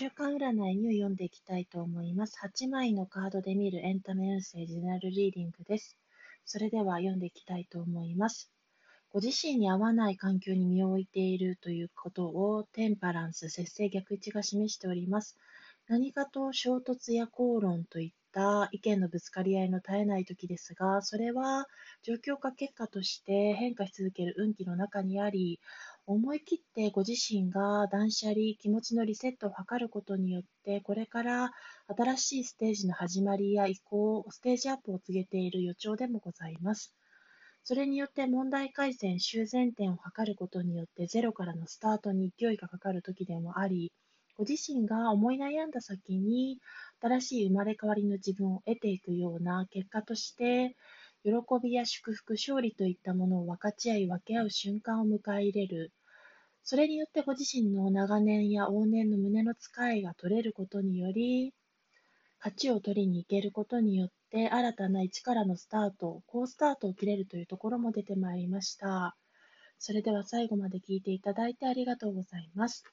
週間占いにを読んでいきたいと思います。8枚のカードで見るエンタメ運勢ジェネラルリーディングです。それでは読んでいきたいと思います。ご自身に合わない環境に身を置いているということをテンパランス、節制逆位置が示しております。何かと衝突や口論といった意見のぶつかり合いの絶えない時ですが、それは状況化結果として変化し続ける運気の中にあり、思い切ってご自身が断捨離、気持ちのリセットを図ることによって、これから新しいステージの始まりや移行、ステージアップを告げている予兆でもございます。それによって問題改善、修繕点を図ることによってゼロからのスタートに勢いがかかる時でもあり、ご自身が思い悩んだ先に新しい生まれ変わりの自分を得ていくような結果として喜びや祝福、勝利といったものを分かち合い分け合う瞬間を迎え入れるそれによってご自身の長年や往年の胸の使いが取れることにより、勝ちを取りに行けることによって、新たな一からのスタート、好スタートを切れるというところも出てまいりました。それでは最後まで聞いていただいてありがとうございます。